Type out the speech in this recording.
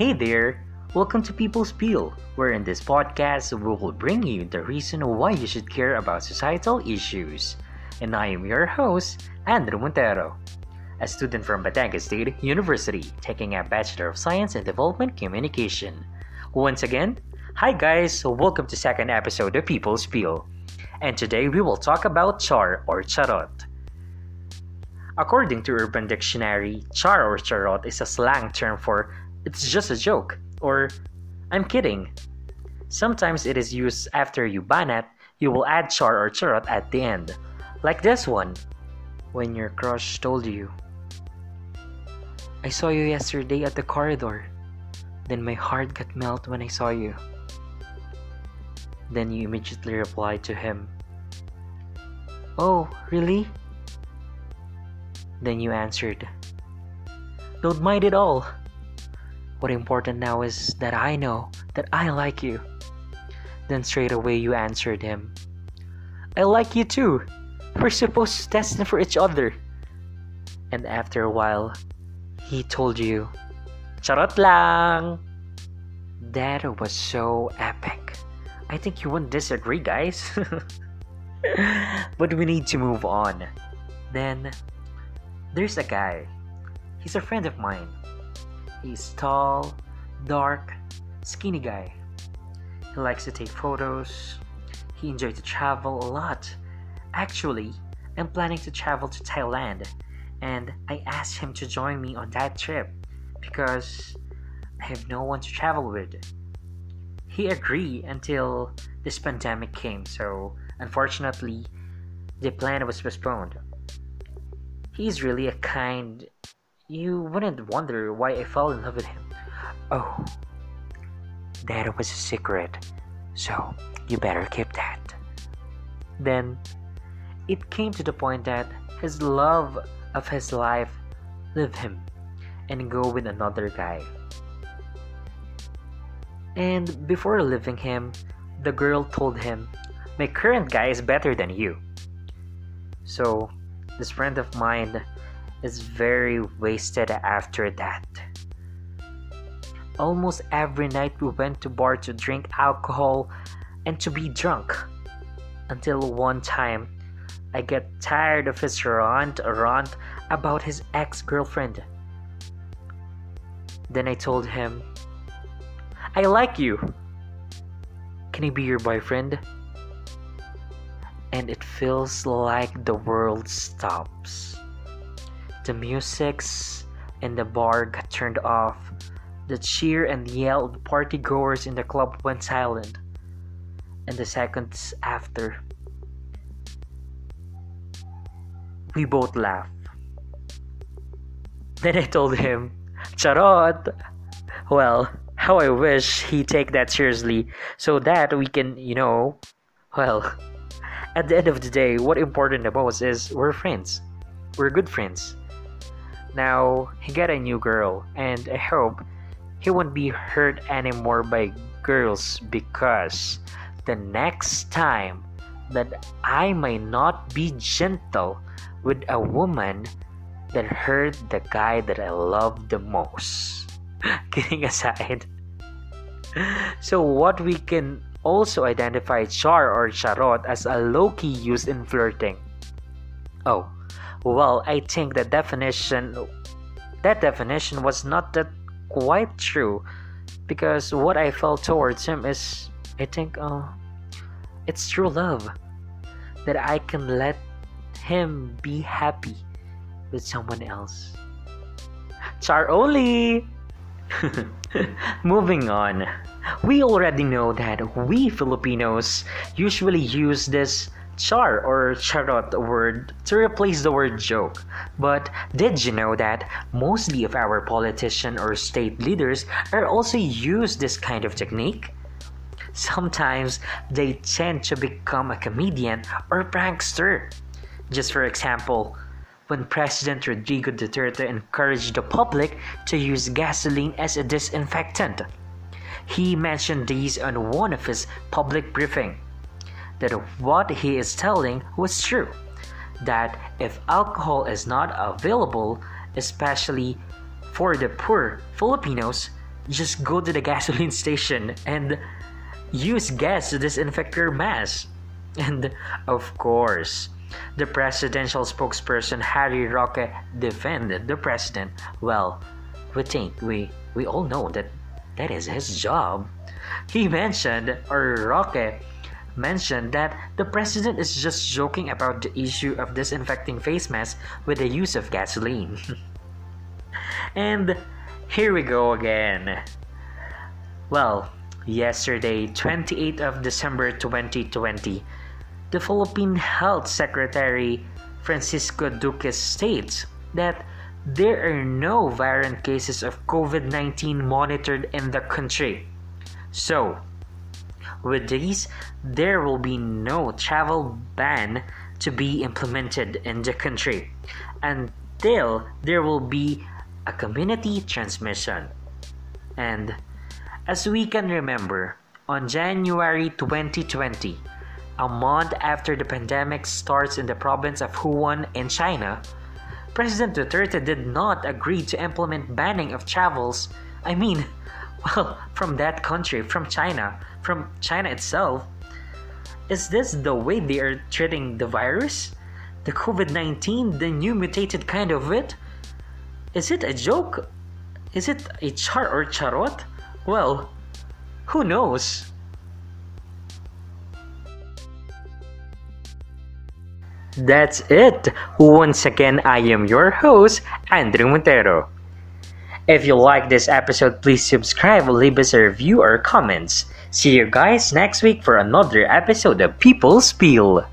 Hey there! Welcome to People's Peel, where in this podcast we will bring you the reason why you should care about societal issues. And I am your host, Andrew Montero, a student from Batangas State University, taking a Bachelor of Science in Development Communication. Once again, hi guys, welcome to second episode of People's Peel. And today we will talk about char or charot. According to Urban Dictionary, char or charot is a slang term for it's just a joke or I'm kidding. Sometimes it is used after you banat, you will add char or charot at the end. Like this one. When your crush told you, I saw you yesterday at the corridor. Then my heart got melt when I saw you. Then you immediately replied to him, Oh, really? Then you answered, Don't mind it all. What important now is that I know that I like you. Then straight away you answered him, I like you too. We're supposed to destined for each other. And after a while, he told you, Charot lang! That was so epic. I think you wouldn't disagree, guys. but we need to move on. Then, there's a guy. He's a friend of mine. He's tall, dark, skinny guy. He likes to take photos. He enjoys to travel a lot. Actually, I'm planning to travel to Thailand, and I asked him to join me on that trip because I have no one to travel with. He agreed until this pandemic came, so unfortunately, the plan was postponed. He's really a kind. You wouldn't wonder why I fell in love with him. Oh, that was a secret, so you better keep that. Then it came to the point that his love of his life left him and go with another guy. And before leaving him, the girl told him, My current guy is better than you. So, this friend of mine is very wasted after that. Almost every night we went to bar to drink alcohol and to be drunk. Until one time, I get tired of his rant rant about his ex-girlfriend. Then I told him, I like you. Can I be your boyfriend? And it feels like the world stops. The music's in the bar got turned off. The cheer and yell of the partygoers in the club went silent. And the seconds after, we both laughed. Then I told him, Charot! Well, how I wish he take that seriously so that we can, you know, well, at the end of the day, what important about most is we're friends. We're good friends. Now, he got a new girl, and I hope he won't be hurt anymore by girls because the next time that I may not be gentle with a woman that hurt the guy that I love the most. Kidding aside. So, what we can also identify char or charot as a low key use in flirting. Oh, well, I think the definition that definition was not that quite true because what I felt towards him is I think uh, it's true love that I can let him be happy with someone else. Char only! Moving on. We already know that we Filipinos usually use this char or charot word to replace the word joke. But did you know that mostly of our politician or state leaders are also use this kind of technique? Sometimes they tend to become a comedian or prankster. Just for example, when President Rodrigo Duterte encouraged the public to use gasoline as a disinfectant. He mentioned these on one of his public briefing that what he is telling was true that if alcohol is not available especially for the poor Filipinos just go to the gasoline station and use gas to disinfect your mask. And of course, the presidential spokesperson Harry Roque defended the president. Well, we think we we all know that that is his job. He mentioned, or Roque mentioned, that the president is just joking about the issue of disinfecting face masks with the use of gasoline. and here we go again. Well, yesterday, 28th of December 2020, the Philippine Health Secretary Francisco Duque states that there are no variant cases of COVID 19 monitored in the country. So, with these, there will be no travel ban to be implemented in the country until there will be a community transmission. And as we can remember, on January 2020, a month after the pandemic starts in the province of Wuhan in China, President Duterte did not agree to implement banning of travels. I mean, well, from that country, from China, from China itself. Is this the way they are treating the virus? The COVID 19, the new mutated kind of it? Is it a joke? Is it a char or charot? Well, who knows? That's it. Once again, I am your host, Andrew Montero. If you like this episode, please subscribe, leave us a review or comments. See you guys next week for another episode of People Spiel.